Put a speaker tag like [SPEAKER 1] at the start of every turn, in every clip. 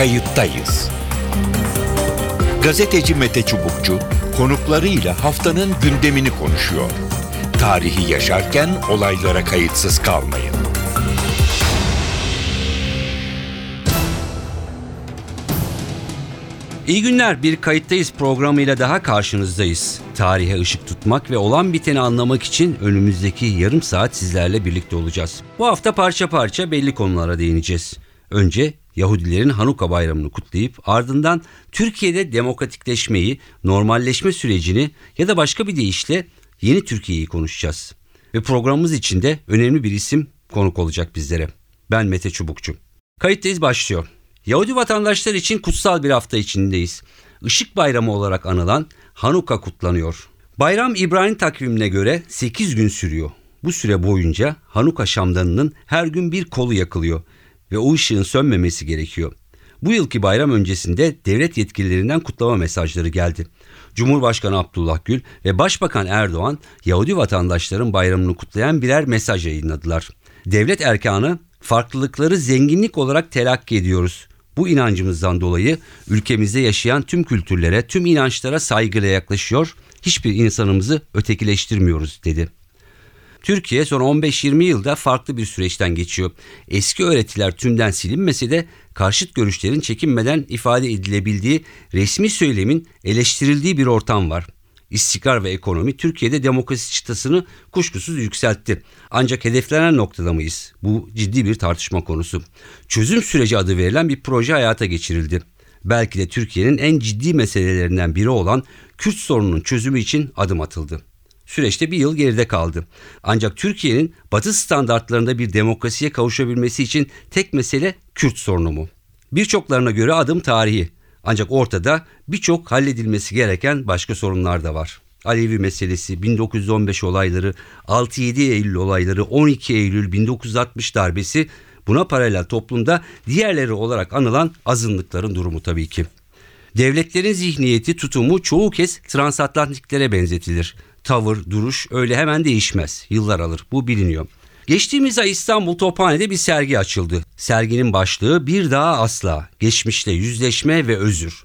[SPEAKER 1] Kayıttayız. Gazeteci Mete Çubukçu konuklarıyla haftanın gündemini konuşuyor. Tarihi yaşarken olaylara kayıtsız kalmayın.
[SPEAKER 2] İyi günler. Bir kayıttayız programıyla daha karşınızdayız. Tarihe ışık tutmak ve olan biteni anlamak için önümüzdeki yarım saat sizlerle birlikte olacağız. Bu hafta parça parça belli konulara değineceğiz. Önce Yahudilerin Hanuka bayramını kutlayıp ardından Türkiye'de demokratikleşmeyi, normalleşme sürecini ya da başka bir deyişle yeni Türkiye'yi konuşacağız. Ve programımız içinde önemli bir isim konuk olacak bizlere. Ben Mete Çubukçu. Kayıttayız başlıyor. Yahudi vatandaşlar için kutsal bir hafta içindeyiz. Işık bayramı olarak anılan Hanuka kutlanıyor. Bayram İbrahim takvimine göre 8 gün sürüyor. Bu süre boyunca Hanuka şamdanının her gün bir kolu yakılıyor ve o ışığın sönmemesi gerekiyor. Bu yılki bayram öncesinde devlet yetkililerinden kutlama mesajları geldi. Cumhurbaşkanı Abdullah Gül ve Başbakan Erdoğan Yahudi vatandaşların bayramını kutlayan birer mesaj yayınladılar. Devlet erkanı farklılıkları zenginlik olarak telakki ediyoruz. Bu inancımızdan dolayı ülkemizde yaşayan tüm kültürlere, tüm inançlara saygıyla yaklaşıyor, hiçbir insanımızı ötekileştirmiyoruz dedi. Türkiye son 15-20 yılda farklı bir süreçten geçiyor. Eski öğretiler tümden silinmese de karşıt görüşlerin çekinmeden ifade edilebildiği, resmi söylemin eleştirildiği bir ortam var. İstikrar ve ekonomi Türkiye'de demokrasi çıtasını kuşkusuz yükseltti. Ancak hedeflenen noktada mıyız? Bu ciddi bir tartışma konusu. Çözüm süreci adı verilen bir proje hayata geçirildi. Belki de Türkiye'nin en ciddi meselelerinden biri olan Kürt sorununun çözümü için adım atıldı. Süreçte bir yıl geride kaldı. Ancak Türkiye'nin batı standartlarında bir demokrasiye kavuşabilmesi için tek mesele Kürt sorunu mu? Birçoklarına göre adım tarihi. Ancak ortada birçok halledilmesi gereken başka sorunlar da var. Alevi meselesi, 1915 olayları, 6-7 Eylül olayları, 12 Eylül 1960 darbesi buna paralel toplumda diğerleri olarak anılan azınlıkların durumu tabii ki. Devletlerin zihniyeti, tutumu çoğu kez transatlantiklere benzetilir. Tavır, duruş öyle hemen değişmez. Yıllar alır. Bu biliniyor. Geçtiğimiz ay İstanbul Tophane'de bir sergi açıldı. Serginin başlığı Bir Daha Asla, Geçmişle Yüzleşme ve Özür.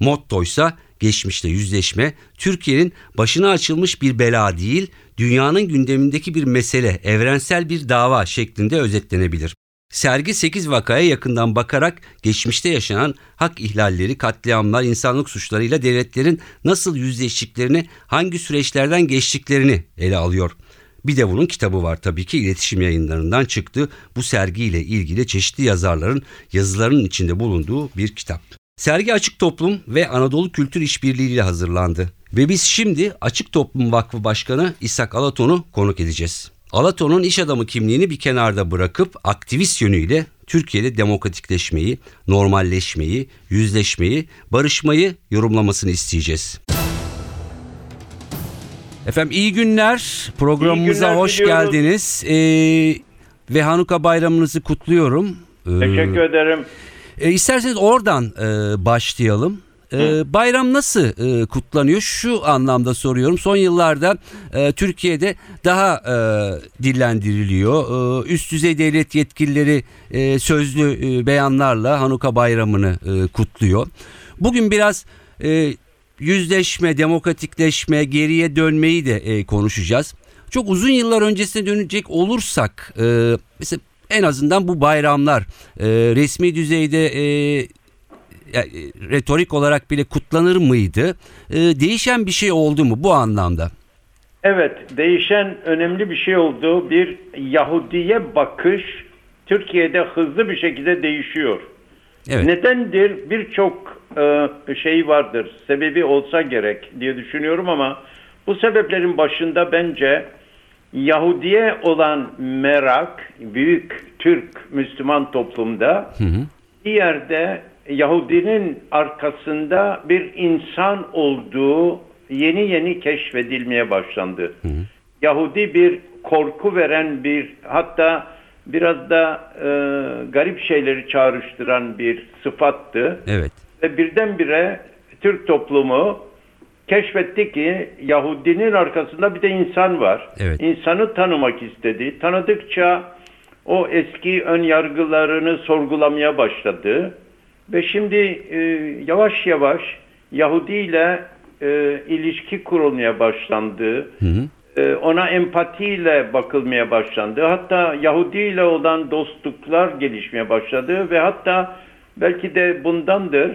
[SPEAKER 2] Mottoysa geçmişle yüzleşme, Türkiye'nin başına açılmış bir bela değil, dünyanın gündemindeki bir mesele, evrensel bir dava şeklinde özetlenebilir. Sergi 8 vakaya yakından bakarak geçmişte yaşanan hak ihlalleri, katliamlar, insanlık suçlarıyla devletlerin nasıl yüzleştiklerini, hangi süreçlerden geçtiklerini ele alıyor. Bir de bunun kitabı var tabii ki iletişim yayınlarından çıktı. Bu sergiyle ilgili çeşitli yazarların yazılarının içinde bulunduğu bir kitap. Sergi Açık Toplum ve Anadolu Kültür İşbirliği ile hazırlandı. Ve biz şimdi Açık Toplum Vakfı Başkanı İshak Alaton'u konuk edeceğiz. Alaton'un iş adamı kimliğini bir kenarda bırakıp aktivist yönüyle Türkiye'de demokratikleşmeyi, normalleşmeyi, yüzleşmeyi, barışmayı yorumlamasını isteyeceğiz. Efendim iyi günler. Programımıza
[SPEAKER 3] İyi günler
[SPEAKER 2] hoş
[SPEAKER 3] diliyoruz.
[SPEAKER 2] geldiniz. Ee, ve Hanuka bayramınızı kutluyorum. Ee,
[SPEAKER 3] Teşekkür ederim.
[SPEAKER 2] e, isterseniz oradan e, başlayalım. E, bayram nasıl e, kutlanıyor? Şu anlamda soruyorum. Son yıllarda e, Türkiye'de daha e, dillendiriliyor. E, üst düzey devlet yetkilileri e, sözlü e, beyanlarla Hanuka bayramını e, kutluyor. Bugün biraz e, yüzleşme, demokratikleşme, geriye dönmeyi de e, konuşacağız. Çok uzun yıllar öncesine dönecek olursak e, mesela en azından bu bayramlar e, resmi düzeyde e, retorik olarak bile kutlanır mıydı? E, değişen bir şey oldu mu bu anlamda?
[SPEAKER 3] Evet, değişen önemli bir şey oldu. Bir Yahudiye bakış Türkiye'de hızlı bir şekilde değişiyor.
[SPEAKER 2] Evet.
[SPEAKER 3] Nedendir? Birçok e, şey vardır. Sebebi olsa gerek diye düşünüyorum ama bu sebeplerin başında bence Yahudiye olan merak büyük Türk Müslüman toplumda bir yerde Yahudinin arkasında bir insan olduğu yeni yeni keşfedilmeye başlandı. Yahudi bir korku veren bir hatta biraz da e, garip şeyleri çağrıştıran bir sıfattı.
[SPEAKER 2] Evet.
[SPEAKER 3] Ve birdenbire Türk toplumu keşfetti ki Yahudinin arkasında bir de insan var.
[SPEAKER 2] Evet.
[SPEAKER 3] İnsanı tanımak istedi. Tanıdıkça o eski ön yargılarını sorgulamaya başladı. Ve şimdi e, yavaş yavaş Yahudi ile e, ilişki kurulmaya başlandı. E, ona empatiyle bakılmaya başlandı. Hatta Yahudi ile olan dostluklar gelişmeye başladı ve hatta belki de bundandır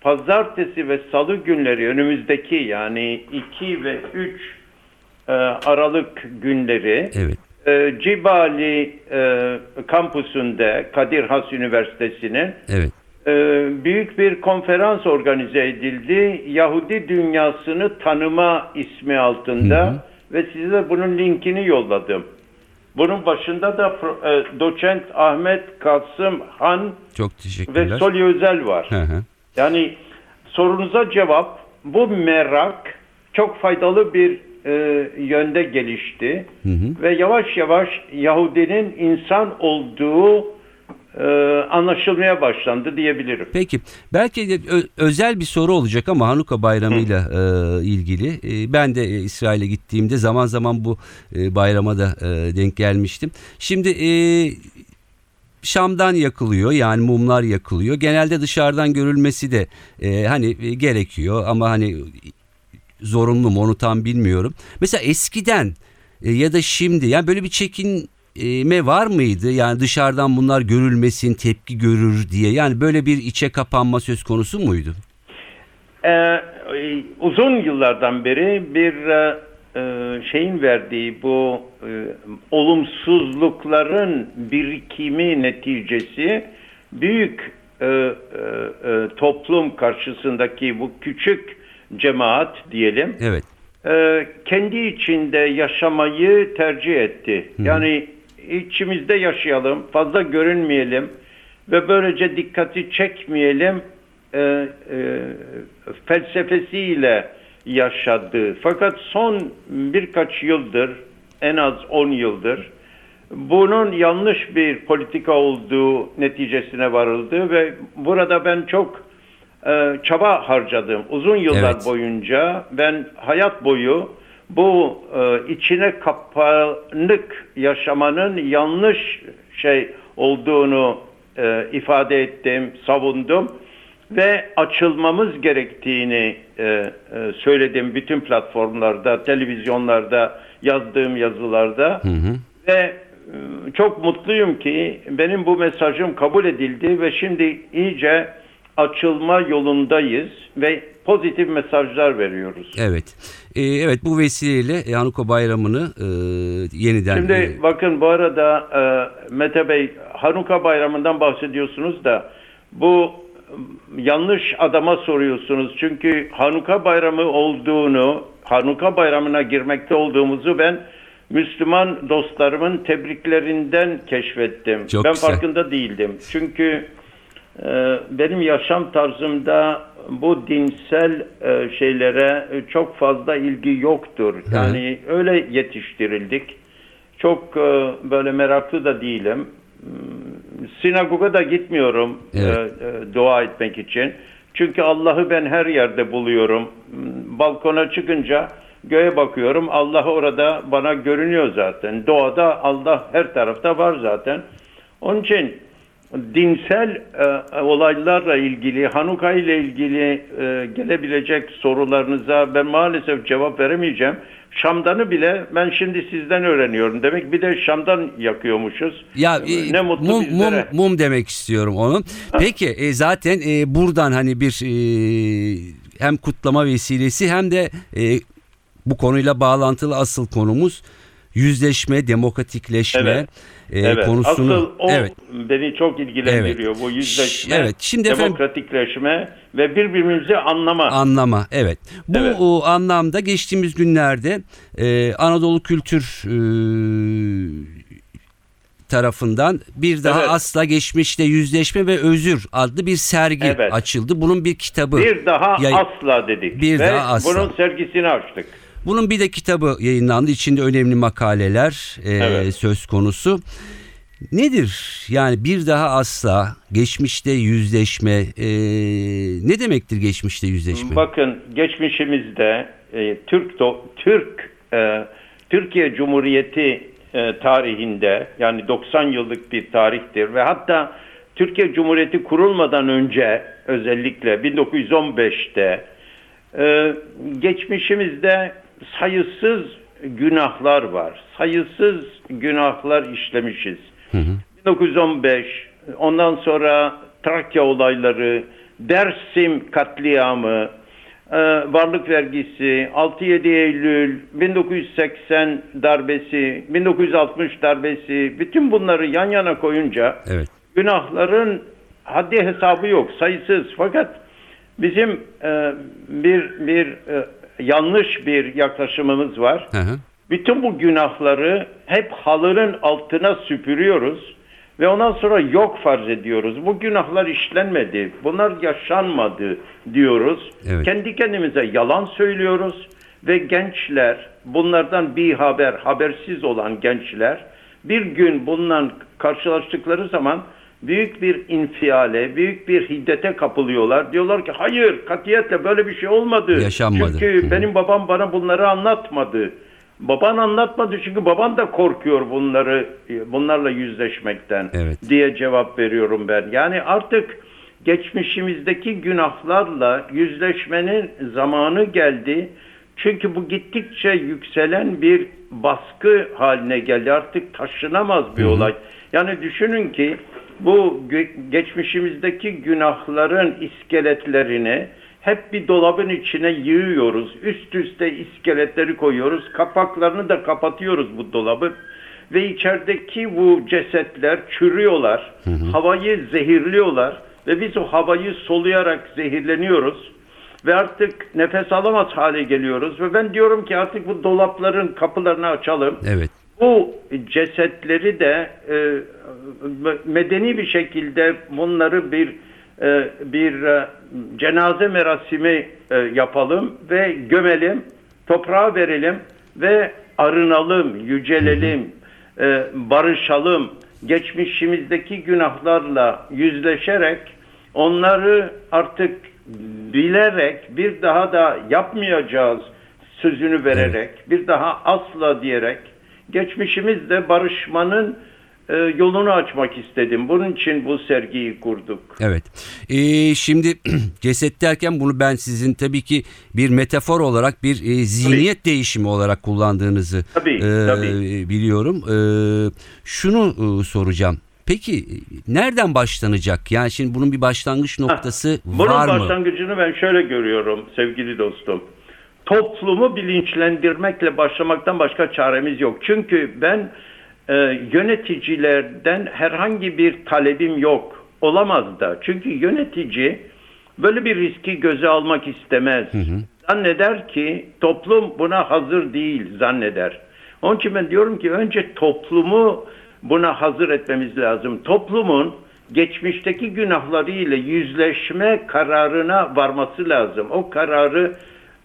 [SPEAKER 3] pazartesi ve salı günleri önümüzdeki yani 2 ve 3 e, Aralık günleri
[SPEAKER 2] Evet.
[SPEAKER 3] e, Cibali e, kampüsünde Kadir Has Üniversitesi'nin
[SPEAKER 2] Evet.
[SPEAKER 3] E, büyük bir konferans organize edildi. Yahudi dünyasını tanıma ismi altında ve size bunun linkini yolladım. Bunun başında da e, doçent Ahmet Kasım Han
[SPEAKER 2] Çok
[SPEAKER 3] ve. Soli Özel var.
[SPEAKER 2] Hı hı.
[SPEAKER 3] Yani sorunuza cevap bu merak çok faydalı bir e, yönde gelişti ve yavaş yavaş Yahudinin insan olduğu e, anlaşılmaya başlandı diyebilirim.
[SPEAKER 2] Peki belki de özel bir soru olacak ama Hanuka bayramıyla e, ilgili. E, ben de e, İsrail'e gittiğimde zaman zaman bu e, bayrama da e, denk gelmiştim. Şimdi e, Şam'dan yakılıyor yani mumlar yakılıyor. Genelde dışarıdan görülmesi de e, hani gerekiyor ama hani zorunlu mu onu tam bilmiyorum. Mesela eskiden ya da şimdi yani böyle bir çekinme var mıydı? Yani dışarıdan bunlar görülmesin, tepki görür diye. Yani böyle bir içe kapanma söz konusu muydu?
[SPEAKER 3] Ee, uzun yıllardan beri bir e, şeyin verdiği bu e, olumsuzlukların birikimi neticesi büyük e, e, toplum karşısındaki bu küçük cemaat diyelim
[SPEAKER 2] Evet.
[SPEAKER 3] e, kendi içinde yaşamayı tercih etti. Yani içimizde yaşayalım, fazla görünmeyelim ve böylece dikkati çekmeyelim e, e, felsefesiyle yaşadı. Fakat son birkaç yıldır, en az 10 yıldır bunun yanlış bir politika olduğu neticesine varıldı ve burada ben çok e, çaba harcadım. Uzun yıllar
[SPEAKER 2] Evet.
[SPEAKER 3] boyunca ben hayat boyu bu e, içine kapanık yaşamanın yanlış şey olduğunu e, ifade ettim, savundum ve açılmamız gerektiğini e, e, söyledim bütün platformlarda, televizyonlarda, yazdığım yazılarda ve e, çok mutluyum ki benim bu mesajım kabul edildi ve şimdi iyice açılma yolundayız ve pozitif mesajlar veriyoruz.
[SPEAKER 2] Evet. E, evet bu vesileyle Hanuka bayramını e, yeniden
[SPEAKER 3] Şimdi
[SPEAKER 2] e,
[SPEAKER 3] bakın bu arada e, Mete Bey Hanuka Bayramı'ndan bahsediyorsunuz da bu yanlış adama soruyorsunuz. Çünkü Hanuka Bayramı olduğunu, Hanuka Bayramı'na girmekte olduğumuzu ben Müslüman dostlarımın tebriklerinden keşfettim.
[SPEAKER 2] Çok
[SPEAKER 3] ben
[SPEAKER 2] güzel.
[SPEAKER 3] farkında değildim. Çünkü e, benim yaşam tarzımda bu dinsel e, şeylere e, çok fazla ilgi yoktur. Yani öyle yetiştirildik. Çok e, böyle meraklı da değilim. Hmm, Sinagoga da gitmiyorum
[SPEAKER 2] Evet.
[SPEAKER 3] e, e, dua etmek için. Çünkü Allah'ı ben her yerde buluyorum. Hmm, Balkona çıkınca göğe bakıyorum. Allah orada bana görünüyor zaten. Doğada Allah her tarafta var zaten. Onun için dinsel e, olaylarla ilgili, Hanuka ile ilgili e, gelebilecek sorularınıza ben maalesef cevap veremeyeceğim. Şamdanı bile ben şimdi sizden öğreniyorum. Demek bir de Şam'dan yakıyormuşuz.
[SPEAKER 2] Ya e,
[SPEAKER 3] ne mutlu
[SPEAKER 2] mum, mum,
[SPEAKER 3] bizlere.
[SPEAKER 2] mum demek istiyorum onun. Peki e, zaten e, buradan hani bir e, hem kutlama vesilesi hem de e, bu konuyla bağlantılı asıl konumuz yüzleşme, demokratikleşme
[SPEAKER 3] Evet.
[SPEAKER 2] e,
[SPEAKER 3] evet.
[SPEAKER 2] konusunu.
[SPEAKER 3] Asıl o
[SPEAKER 2] evet.
[SPEAKER 3] beni çok ilgilendiriyor. Bu yüzleşme,
[SPEAKER 2] Evet, şimdi efendim-
[SPEAKER 3] demokratikleşme ve birbirimizi anlama.
[SPEAKER 2] Anlama evet. Bu
[SPEAKER 3] Evet.
[SPEAKER 2] o anlamda geçtiğimiz günlerde e, Anadolu Kültür e, tarafından bir daha
[SPEAKER 3] Evet.
[SPEAKER 2] asla geçmişte yüzleşme ve özür adlı bir sergi
[SPEAKER 3] Evet.
[SPEAKER 2] açıldı. Bunun bir kitabı.
[SPEAKER 3] bir daha
[SPEAKER 2] yayın-
[SPEAKER 3] asla dedik.
[SPEAKER 2] Bir
[SPEAKER 3] ve
[SPEAKER 2] daha asla.
[SPEAKER 3] bunun sergisini açtık.
[SPEAKER 2] Bunun bir de kitabı yayınlandı. İçinde önemli makaleler e,
[SPEAKER 3] Evet.
[SPEAKER 2] söz konusu. Nedir? Yani bir daha asla geçmişte yüzleşme e, ne demektir geçmişte yüzleşme?
[SPEAKER 3] Bakın geçmişimizde e, Türk Türk e, Türkiye Cumhuriyeti e, tarihinde yani 90 yıllık bir tarihtir ve hatta Türkiye Cumhuriyeti kurulmadan önce özellikle 1915'te e, geçmişimizde sayısız günahlar var. Sayısız günahlar işlemişiz. 1915, ondan sonra Trakya olayları, Dersim katliamı, e, varlık vergisi, 6-7 Eylül, 1980 darbesi, 1960 darbesi, bütün bunları yan yana koyunca
[SPEAKER 2] Evet.
[SPEAKER 3] günahların haddi hesabı yok, sayısız. Fakat bizim e, bir bir e, yanlış bir yaklaşımımız var.
[SPEAKER 2] Hı hı.
[SPEAKER 3] Bütün bu günahları hep halının altına süpürüyoruz ve ondan sonra yok farz ediyoruz. Bu günahlar işlenmedi, bunlar yaşanmadı diyoruz.
[SPEAKER 2] Evet.
[SPEAKER 3] Kendi kendimize yalan söylüyoruz ve gençler, bunlardan bir haber, habersiz olan gençler bir gün bununla karşılaştıkları zaman büyük bir infiale, büyük bir hiddete kapılıyorlar. Diyorlar ki hayır katiyetle böyle bir şey olmadı.
[SPEAKER 2] Yaşanmadı.
[SPEAKER 3] Çünkü
[SPEAKER 2] Hı
[SPEAKER 3] benim babam bana bunları anlatmadı. Baban anlatmadı çünkü baban da korkuyor bunları bunlarla yüzleşmekten
[SPEAKER 2] Evet.
[SPEAKER 3] diye cevap veriyorum ben. Yani artık geçmişimizdeki günahlarla yüzleşmenin zamanı geldi. Çünkü bu gittikçe yükselen bir baskı haline geldi. Artık taşınamaz bir olay. Yani düşünün ki bu geçmişimizdeki günahların iskeletlerini hep bir dolabın içine yığıyoruz. Üst üste iskeletleri koyuyoruz. Kapaklarını da kapatıyoruz bu dolabın. Ve içerideki bu cesetler çürüyorlar. Havayı zehirliyorlar. Ve biz o havayı soluyarak zehirleniyoruz. Ve artık nefes alamaz hale geliyoruz. Ve ben diyorum ki artık bu dolapların kapılarını açalım.
[SPEAKER 2] Evet.
[SPEAKER 3] Bu cesetleri de e, medeni bir şekilde bunları bir e, bir e, cenaze merasimi e, yapalım ve gömelim, toprağa verelim ve arınalım, yücelelim, e, barışalım. Geçmişimizdeki günahlarla yüzleşerek onları artık bilerek bir daha da yapmayacağız sözünü vererek, bir daha asla diyerek geçmişimizle barışmanın e, yolunu açmak istedim. Bunun için bu sergiyi kurduk.
[SPEAKER 2] Evet. Ee, şimdi ceset derken bunu ben sizin tabii ki bir metafor olarak bir e, zihniyet değişimi olarak kullandığınızı
[SPEAKER 3] Tabii,
[SPEAKER 2] e,
[SPEAKER 3] tabii.
[SPEAKER 2] biliyorum. E, şunu e, soracağım. Peki nereden başlanacak? Yani şimdi bunun bir başlangıç noktası
[SPEAKER 3] Bunun
[SPEAKER 2] var mı?
[SPEAKER 3] başlangıcını ben şöyle görüyorum sevgili dostum. Toplumu bilinçlendirmekle başlamaktan başka çaremiz yok. Çünkü ben e, yöneticilerden herhangi bir talebim yok. Olamaz da. Çünkü yönetici böyle bir riski göze almak istemez. Zanneder ki toplum buna hazır değil zanneder. Onun için ben diyorum ki önce toplumu buna hazır etmemiz lazım. Toplumun geçmişteki günahlarıyla yüzleşme kararına varması lazım. O kararı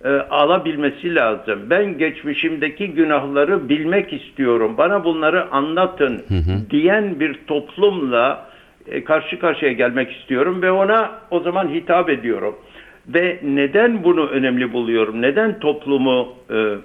[SPEAKER 3] e, alabilmesi lazım. Ben geçmişimdeki günahları bilmek istiyorum. Bana bunları anlatın diyen bir toplumla e, karşı karşıya gelmek istiyorum ve ona o zaman hitap ediyorum. Ve neden bunu önemli buluyorum? Neden toplumu e,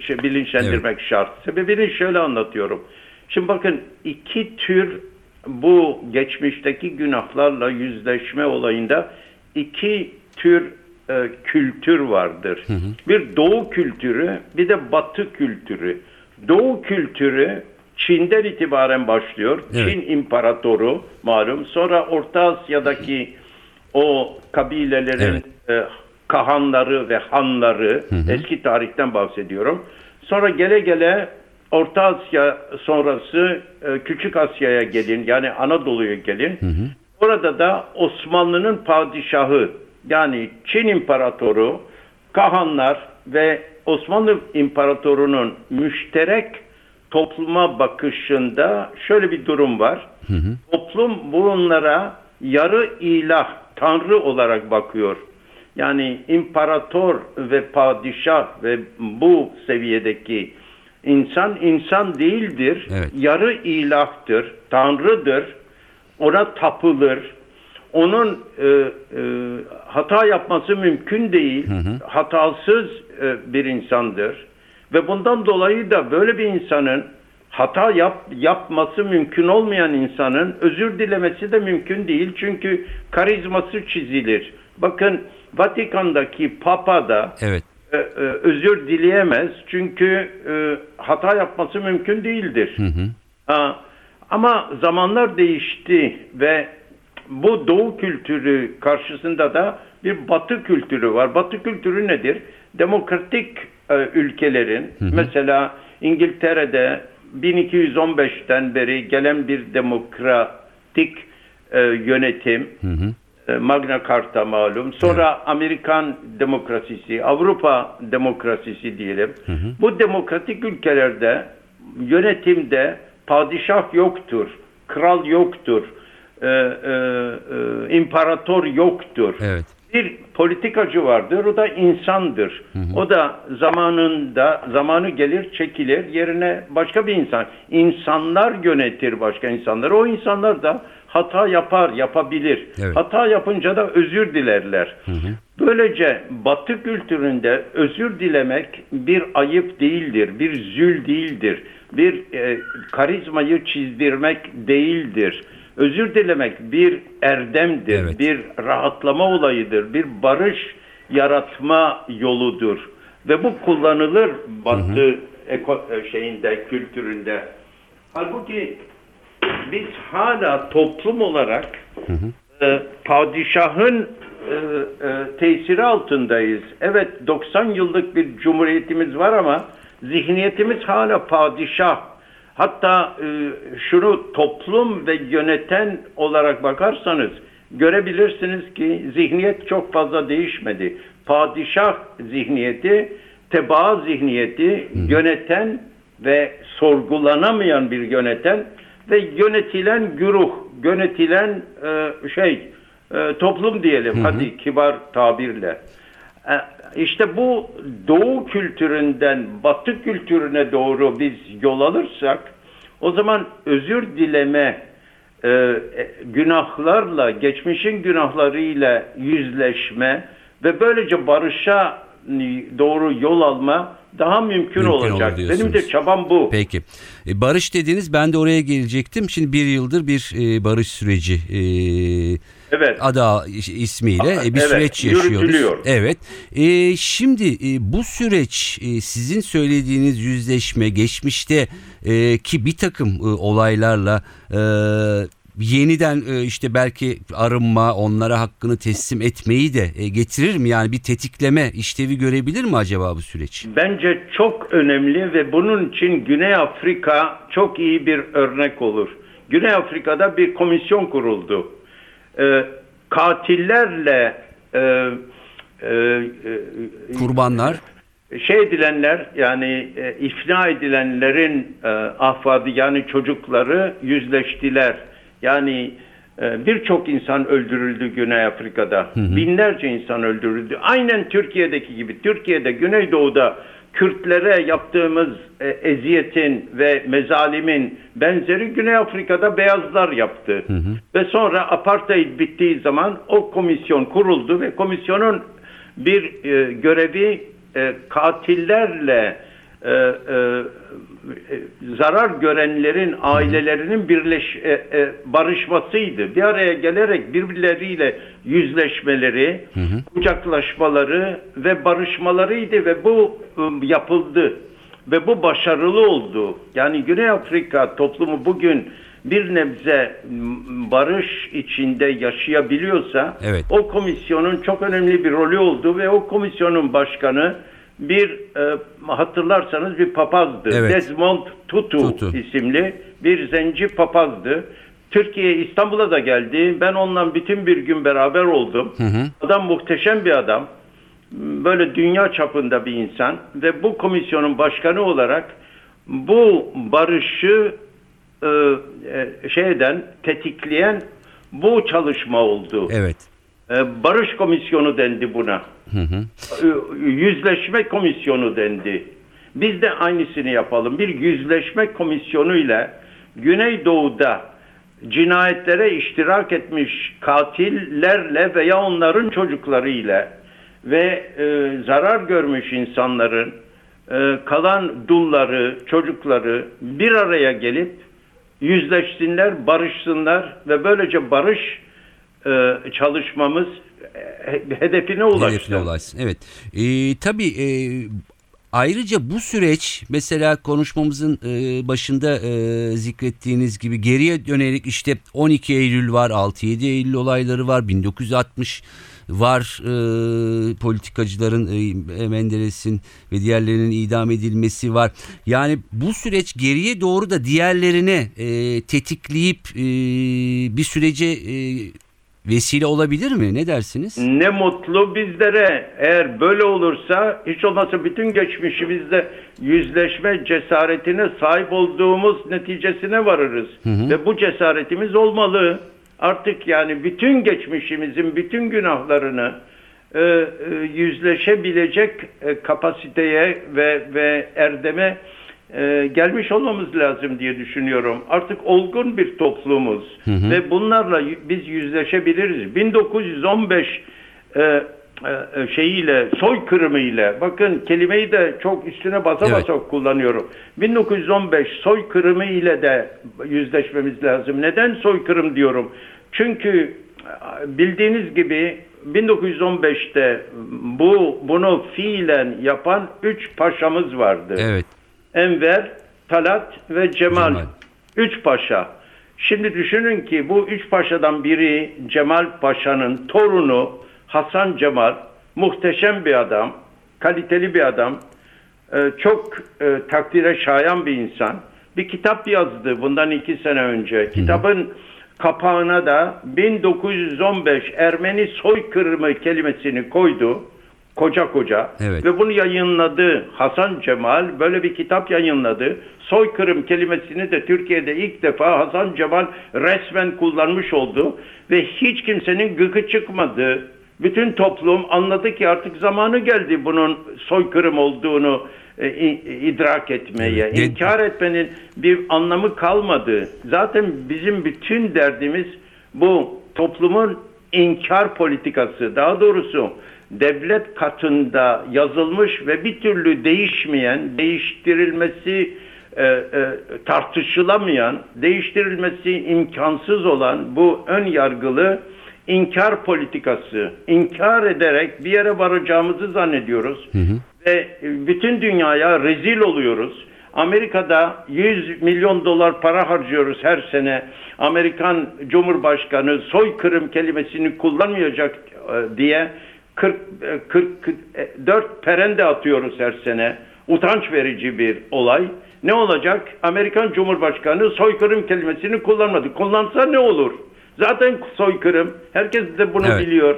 [SPEAKER 3] şey, bilinçlendirmek şart? Sebebini şöyle anlatıyorum. Şimdi bakın iki tür bu geçmişteki günahlarla yüzleşme olayında iki tür e, kültür vardır. Bir doğu kültürü, bir de batı kültürü. Doğu kültürü Çin'den itibaren başlıyor.
[SPEAKER 2] Evet.
[SPEAKER 3] Çin imparatoru malum. Sonra Orta Asya'daki o kabilelerin e, kahanları ve hanları eski tarihten bahsediyorum. Sonra gele gele Orta Asya sonrası e, Küçük Asya'ya gelin yani Anadolu'ya gelin. Orada da Osmanlı'nın padişahı yani Çin imparatoru, kahanlar ve Osmanlı imparatorunun müşterek topluma bakışında şöyle bir durum var. Toplum bunlara yarı ilah, tanrı olarak bakıyor. Yani imparator ve padişah ve bu seviyedeki insan insan değildir.
[SPEAKER 2] Evet.
[SPEAKER 3] Yarı ilahtır, tanrıdır. Ona tapılır. Onun e, e, hata yapması mümkün değil. Hatasız e, bir insandır. Ve bundan dolayı da böyle bir insanın hata yap, yapması mümkün olmayan insanın özür dilemesi de mümkün değil. Çünkü karizması çizilir. Bakın Vatikan'daki Papa da
[SPEAKER 2] Evet.
[SPEAKER 3] e, e, özür dileyemez. Çünkü e, hata yapması mümkün değildir. Ha, ama zamanlar değişti ve bu doğu kültürü karşısında da bir batı kültürü var. Batı kültürü nedir? Demokratik e, ülkelerin mesela İngiltere'de 1215'ten beri gelen bir demokratik e, yönetim e, Magna Carta malum. Sonra Amerikan demokrasisi, Avrupa demokrasisi diyelim. Bu demokratik ülkelerde yönetimde padişah yoktur, kral yoktur, e, e, e, imparator yoktur.
[SPEAKER 2] Evet.
[SPEAKER 3] Bir politikacı vardır, o da insandır. O da zamanında, zamanı gelir çekilir, yerine başka bir insan. İnsanlar yönetir başka insanları. O insanlar da hata yapar, yapabilir.
[SPEAKER 2] Evet.
[SPEAKER 3] Hata yapınca da özür dilerler. Böylece Batı kültüründe özür dilemek bir ayıp değildir, bir zül değildir, bir e, karizmayı çizdirmek değildir. Özür dilemek bir erdemdir,
[SPEAKER 2] Evet.
[SPEAKER 3] bir rahatlama olayıdır, bir barış yaratma yoludur. Ve bu kullanılır Batı eko- e, şeyinde, kültüründe. Halbuki biz hala toplum olarak e, padişahın e, e, tesiri altındayız. Evet 90 yıllık bir cumhuriyetimiz var ama zihniyetimiz hala padişah. Hatta e, şunu toplum ve yöneten olarak bakarsanız görebilirsiniz ki zihniyet çok fazla değişmedi. Padişah zihniyeti, tebaa zihniyeti, yöneten ve sorgulanamayan bir yöneten ve yönetilen güruh, yönetilen e, şey e, toplum diyelim hadi kibar tabirle. E, işte bu doğu kültüründen batı kültürüne doğru biz yol alırsak o zaman özür dileme e, e, günahlarla, geçmişin günahlarıyla yüzleşme ve böylece barışa doğru yol alma daha mümkün,
[SPEAKER 2] Mümkün olur
[SPEAKER 3] olacak.
[SPEAKER 2] diyorsunuz.
[SPEAKER 3] Benim de çabam bu.
[SPEAKER 2] Peki. E, barış dediniz ben de oraya gelecektim. Şimdi bir yıldır bir e, barış süreci e,
[SPEAKER 3] Evet.
[SPEAKER 2] adı ismiyle e, bir
[SPEAKER 3] Evet,
[SPEAKER 2] süreç yaşıyoruz.
[SPEAKER 3] yürütülüyor.
[SPEAKER 2] Evet. E, şimdi e, bu süreç e, sizin söylediğiniz yüzleşme geçmişte e, ki bir takım e, olaylarla e, yeniden e, işte belki arınma onlara hakkını teslim etmeyi de e, getirir mi? Yani bir tetikleme işlevi görebilir mi acaba bu süreç?
[SPEAKER 3] Bence çok önemli ve bunun için Güney Afrika çok iyi bir örnek olur. Güney Afrika'da bir komisyon kuruldu. Katillerle e, e, e,
[SPEAKER 2] Kurbanlar
[SPEAKER 3] şey edilenler yani e, ifna edilenlerin e, ahfadı yani çocukları yüzleştiler. Yani e, birçok insan öldürüldü Güney Afrika'da. Binlerce insan öldürüldü. Aynen Türkiye'deki gibi. Türkiye'de Güneydoğu'da Kürtlere yaptığımız e, eziyetin ve mezalimin benzeri Güney Afrika'da beyazlar yaptı. Ve sonra apartheid bittiği zaman o komisyon kuruldu ve komisyonun bir e, görevi e, katillerle e, e, zarar görenlerin ailelerinin birleş e, e, barışmasıydı. Bir araya gelerek birbirleriyle yüzleşmeleri, kucaklaşmaları ve barışmalarıydı ve bu e, yapıldı ve bu başarılı oldu. Yani Güney Afrika toplumu bugün bir nebze barış içinde yaşayabiliyorsa
[SPEAKER 2] Evet.
[SPEAKER 3] o komisyonun çok önemli bir rolü oldu ve o komisyonun başkanı bir e, hatırlarsanız bir papazdı.
[SPEAKER 2] Evet.
[SPEAKER 3] Desmond Tutu,
[SPEAKER 2] Tutu.
[SPEAKER 3] isimli bir zenci papazdı. Türkiye İstanbul'a da geldi. Ben onunla bütün bir gün beraber oldum. Adam muhteşem bir adam. Böyle dünya çapında bir insan ve bu komisyonun başkanı olarak bu barışı e, e, şeyden tetikleyen bu çalışma oldu.
[SPEAKER 2] evet.
[SPEAKER 3] E, Barış komisyonu dendi buna. E, Yüzleşme komisyonu dendi. Biz de aynısını yapalım. Bir yüzleşme komisyonuyla Güneydoğu'da cinayetlere iştirak etmiş katillerle veya onların çocuklarıyla ve e, zarar görmüş insanların e, kalan dulları, çocukları bir araya gelip yüzleşsinler, barışsınlar ve böylece barış e, çalışmamız hedefine ulaşsın.
[SPEAKER 2] Hedefine ulaşsın. Evet. Ee, tabii e, ayrıca bu süreç mesela konuşmamızın e, başında e, zikrettiğiniz gibi geriye dönerek işte 12 Eylül var, 6-7 Eylül olayları var, 1960 var e, politikacıların e, Menderes'in ve diğerlerinin idam edilmesi var. Yani bu süreç geriye doğru da diğerlerine e, tetikleyip e, bir sürece e, vesile olabilir mi? Ne dersiniz?
[SPEAKER 3] Ne mutlu bizlere. Eğer böyle olursa hiç olmazsa bütün geçmişimizde yüzleşme cesaretine sahip olduğumuz neticesine varırız. Ve bu cesaretimiz olmalı. Artık yani bütün geçmişimizin bütün günahlarını e, e, yüzleşebilecek e, kapasiteye ve ve erdeme e, gelmiş olmamız lazım diye düşünüyorum. Artık olgun bir toplumuz ve bunlarla biz yüzleşebiliriz. 1915 e, e, e, şeyiyle soykırımıyla bakın kelimeyi de çok üstüne basa
[SPEAKER 2] Evet.
[SPEAKER 3] basa kullanıyorum. 1915 soykırımı ile de yüzleşmemiz lazım. Neden soykırım diyorum? Çünkü e, bildiğiniz gibi 1915'te bu bunu fiilen yapan üç paşamız vardı.
[SPEAKER 2] Evet.
[SPEAKER 3] Enver, Talat ve Cemal.
[SPEAKER 2] Cemal.
[SPEAKER 3] Üç paşa. Şimdi düşünün ki bu üç paşadan biri Cemal Paşa'nın torunu Hasan Cemal. Muhteşem bir adam, kaliteli bir adam, e, çok e, takdire şayan bir insan. Bir kitap yazdı bundan iki sene önce. Kitabın kapağına da 1915 Ermeni soykırımı kelimesini koydu. Koca koca.
[SPEAKER 2] Evet.
[SPEAKER 3] Ve bunu yayınladı Hasan Cemal. Böyle bir kitap yayınladı. Soykırım kelimesini de Türkiye'de ilk defa Hasan Cemal resmen kullanmış oldu. Ve hiç kimsenin gıkı çıkmadı. Bütün toplum anladı ki artık zamanı geldi bunun soykırım olduğunu e, i- idrak etmeye.
[SPEAKER 2] Evet.
[SPEAKER 3] İnkar etmenin bir anlamı kalmadı. Zaten bizim bütün derdimiz bu toplumun inkar politikası. Daha doğrusu devlet katında yazılmış ve bir türlü değişmeyen, değiştirilmesi e, e, tartışılamayan, değiştirilmesi imkansız olan bu ön yargılı inkar politikası. İnkar ederek bir yere varacağımızı zannediyoruz ve bütün dünyaya rezil oluyoruz. Amerika'da 100 milyon dolar para harcıyoruz her sene. Amerikan Cumhurbaşkanı soykırım kelimesini kullanmayacak e, diye 40 e, 44 perende atıyoruz her sene. Utanç verici bir olay. Ne olacak? Amerikan Cumhurbaşkanı soykırım kelimesini kullanmadı. Kullansa ne olur? Zaten soykırım. Herkes de bunu
[SPEAKER 2] Evet.
[SPEAKER 3] biliyor.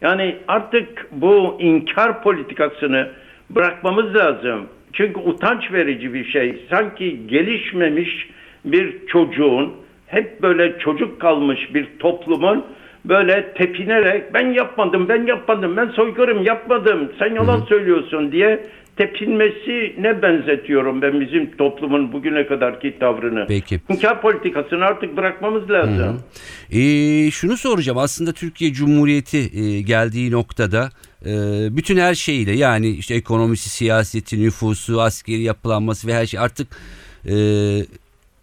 [SPEAKER 3] Yani artık bu inkar politikasını bırakmamız lazım. Çünkü utanç verici bir şey. Sanki gelişmemiş bir çocuğun, hep böyle çocuk kalmış bir toplumun böyle tepinerek ben yapmadım, ben yapmadım, ben soykırım yapmadım, sen yalan söylüyorsun diye tepinmesi ne benzetiyorum ben bizim toplumun bugüne kadarki tavrını.
[SPEAKER 2] Peki.
[SPEAKER 3] İnkar politikasını artık bırakmamız lazım.
[SPEAKER 2] Ee, şunu soracağım aslında Türkiye Cumhuriyeti e, geldiği noktada e, bütün her şeyiyle yani işte ekonomisi, siyaseti, nüfusu, askeri yapılanması ve her şey artık e,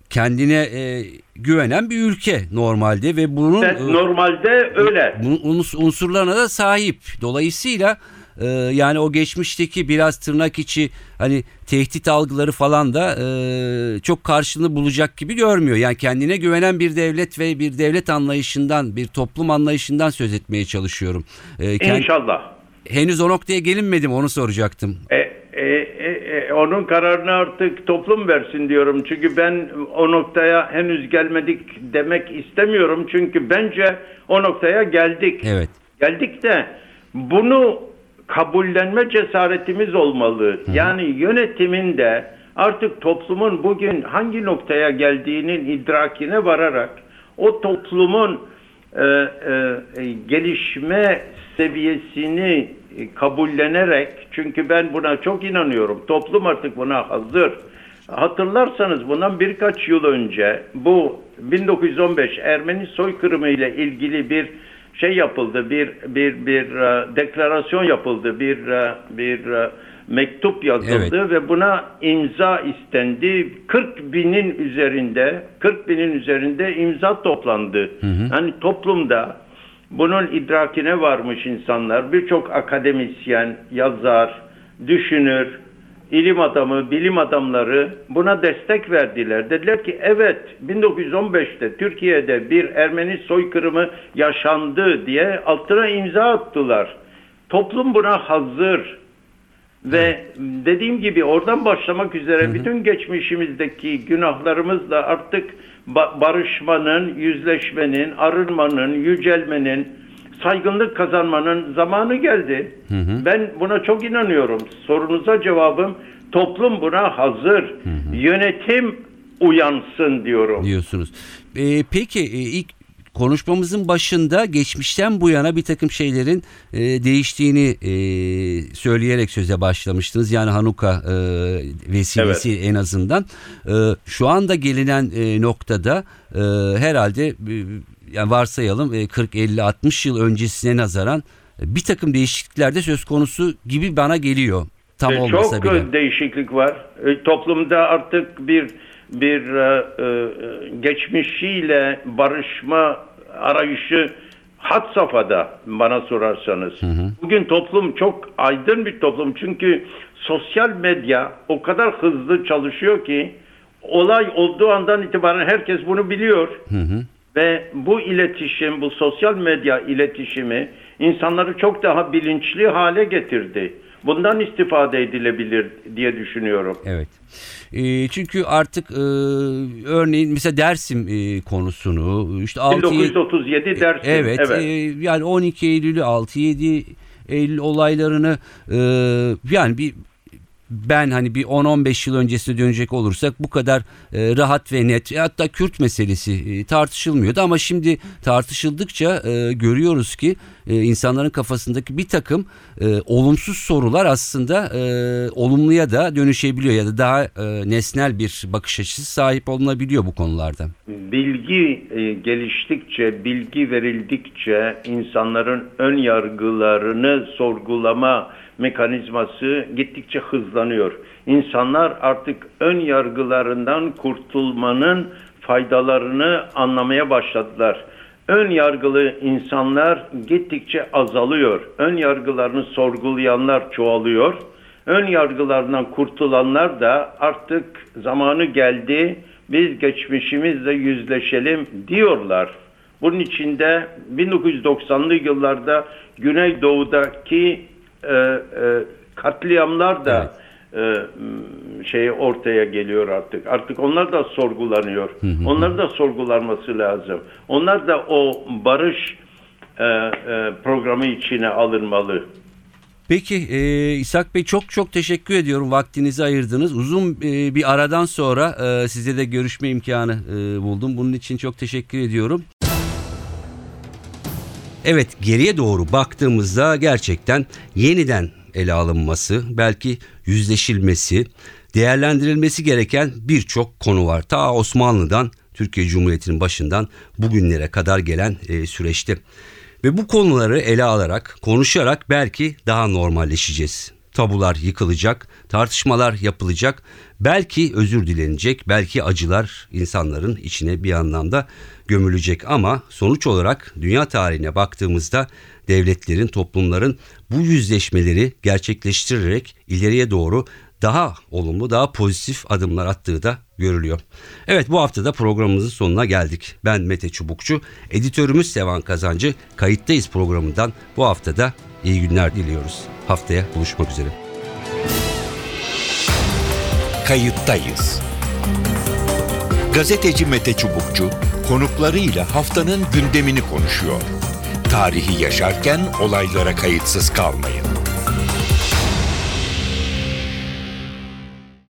[SPEAKER 2] kendine e, güvenen bir ülke normalde ve bunun
[SPEAKER 3] Ben
[SPEAKER 2] e,
[SPEAKER 3] normalde öyle.
[SPEAKER 2] bunun uns- unsurlarına da sahip. Dolayısıyla e, yani o geçmişteki biraz tırnak içi hani tehdit algıları falan da e, çok karşılığını bulacak gibi görmüyor. Yani kendine güvenen bir devlet ve bir devlet anlayışından, bir toplum anlayışından söz etmeye çalışıyorum. E, kend-
[SPEAKER 3] İnşallah.
[SPEAKER 2] henüz o noktaya gelinmedim onu soracaktım.
[SPEAKER 3] E, e, e, e, onun kararını artık toplum versin diyorum. Çünkü ben o noktaya henüz gelmedik demek istemiyorum. Çünkü bence o noktaya geldik.
[SPEAKER 2] Evet.
[SPEAKER 3] Geldik de bunu kabullenme cesaretimiz olmalı. Yani yönetimin de artık toplumun bugün hangi noktaya geldiğinin idrakine vararak o toplumun e, e, gelişme seviyesini kabullenerek çünkü ben buna çok inanıyorum. Toplum artık buna hazır. Hatırlarsanız bundan birkaç yıl önce bu 1915 Ermeni soykırımı ile ilgili bir şey yapıldı, bir bir bir e, deklarasyon yapıldı, bir e, bir e, mektup yazıldı ve buna imza istendi. 40 binin üzerinde 40 binin üzerinde imza toplandı. Yani toplumda bunun idrakine varmış insanlar, birçok akademisyen, yazar, düşünür, ilim adamı, bilim adamları buna destek verdiler. Dediler ki evet 1915'te Türkiye'de bir Ermeni soykırımı yaşandı diye altına imza attılar. Toplum buna hazır. Ve dediğim gibi oradan başlamak üzere bütün geçmişimizdeki günahlarımızla artık barışmanın, yüzleşmenin, arınmanın, yücelmenin, saygınlık kazanmanın zamanı geldi. Ben buna çok inanıyorum. Sorunuza cevabım toplum buna hazır. Yönetim uyansın diyorum.
[SPEAKER 2] diyorsunuz. Ee, peki e, ilk konuşmamızın başında geçmişten bu yana bir takım şeylerin e, değiştiğini e, söyleyerek söze başlamıştınız. Yani Hanuka e, vesilesi en azından. E, şu anda gelinen e, noktada e, herhalde e, yani varsayalım e, 40 50 60 yıl öncesine nazaran e, bir takım değişiklikler de söz konusu gibi bana geliyor. Tam
[SPEAKER 3] E,
[SPEAKER 2] olmasa
[SPEAKER 3] Çok
[SPEAKER 2] bile.
[SPEAKER 3] değişiklik var. E, Toplumda artık bir bir e, e, geçmişiyle barışma arayışı had safhada bana sorarsanız. Bugün toplum çok aydın bir toplum çünkü sosyal medya o kadar hızlı çalışıyor ki olay olduğu andan itibaren herkes bunu biliyor. Ve bu iletişim, bu sosyal medya iletişimi insanları çok daha bilinçli hale getirdi. Bundan istifade edilebilir diye düşünüyorum.
[SPEAKER 2] Evet. E, çünkü artık e, örneğin mesela Dersim e, konusunu işte 6
[SPEAKER 3] 1937 dersi.
[SPEAKER 2] Evet,
[SPEAKER 3] evet.
[SPEAKER 2] e, yani 12 Eylül'ü 6-7 Eylül olaylarını e, yani bir ben hani bir 10-15 yıl öncesine dönecek olursak bu kadar e, rahat ve net e, hatta Kürt meselesi e, tartışılmıyordu ama şimdi tartışıldıkça e, görüyoruz ki e, insanların kafasındaki bir takım e, olumsuz sorular aslında e, olumluya da dönüşebiliyor ya da daha e, nesnel bir bakış açısı sahip olunabiliyor bu konularda.
[SPEAKER 3] Bilgi e, geliştikçe, bilgi verildikçe insanların ön yargılarını sorgulama mekanizması gittikçe hızlanıyor. İnsanlar artık ön yargılarından kurtulmanın faydalarını anlamaya başladılar. Ön yargılı insanlar gittikçe azalıyor. Ön yargılarını sorgulayanlar çoğalıyor. Ön yargılarından kurtulanlar da artık zamanı geldi. Biz geçmişimizle yüzleşelim diyorlar. Bunun içinde 1990'lı yıllarda Güneydoğu'daki e, e, katliamlar da e, m, şey ortaya geliyor artık. Artık onlar da sorgulanıyor. Onlar da sorgulanması lazım. Onlar da o barış e, e, programı içine alınmalı.
[SPEAKER 2] Peki e, İshak Bey çok çok teşekkür ediyorum vaktinizi ayırdınız. Uzun e, bir aradan sonra e, size de görüşme imkanı e, buldum. Bunun için çok teşekkür ediyorum. Evet geriye doğru baktığımızda gerçekten yeniden ele alınması, belki yüzleşilmesi, değerlendirilmesi gereken birçok konu var. Ta Osmanlı'dan Türkiye Cumhuriyeti'nin başından bugünlere kadar gelen e, süreçte. Ve bu konuları ele alarak, konuşarak belki daha normalleşeceğiz. Tabular yıkılacak, tartışmalar yapılacak, belki özür dilenecek, belki acılar insanların içine bir anlamda gömülecek. Ama sonuç olarak dünya tarihine baktığımızda devletlerin, toplumların bu yüzleşmeleri gerçekleştirerek ileriye doğru daha olumlu, daha pozitif adımlar attığı da görülüyor. Evet bu hafta da programımızın sonuna geldik. Ben Mete Çubukçu, editörümüz Sevan Kazancı. Kayıttayız programından bu hafta da iyi günler diliyoruz. Haftaya buluşmak üzere.
[SPEAKER 1] Kayıttayız. Gazeteci Mete Çubukçu konuklarıyla haftanın gündemini konuşuyor. Tarihi yaşarken olaylara kayıtsız kalmayın.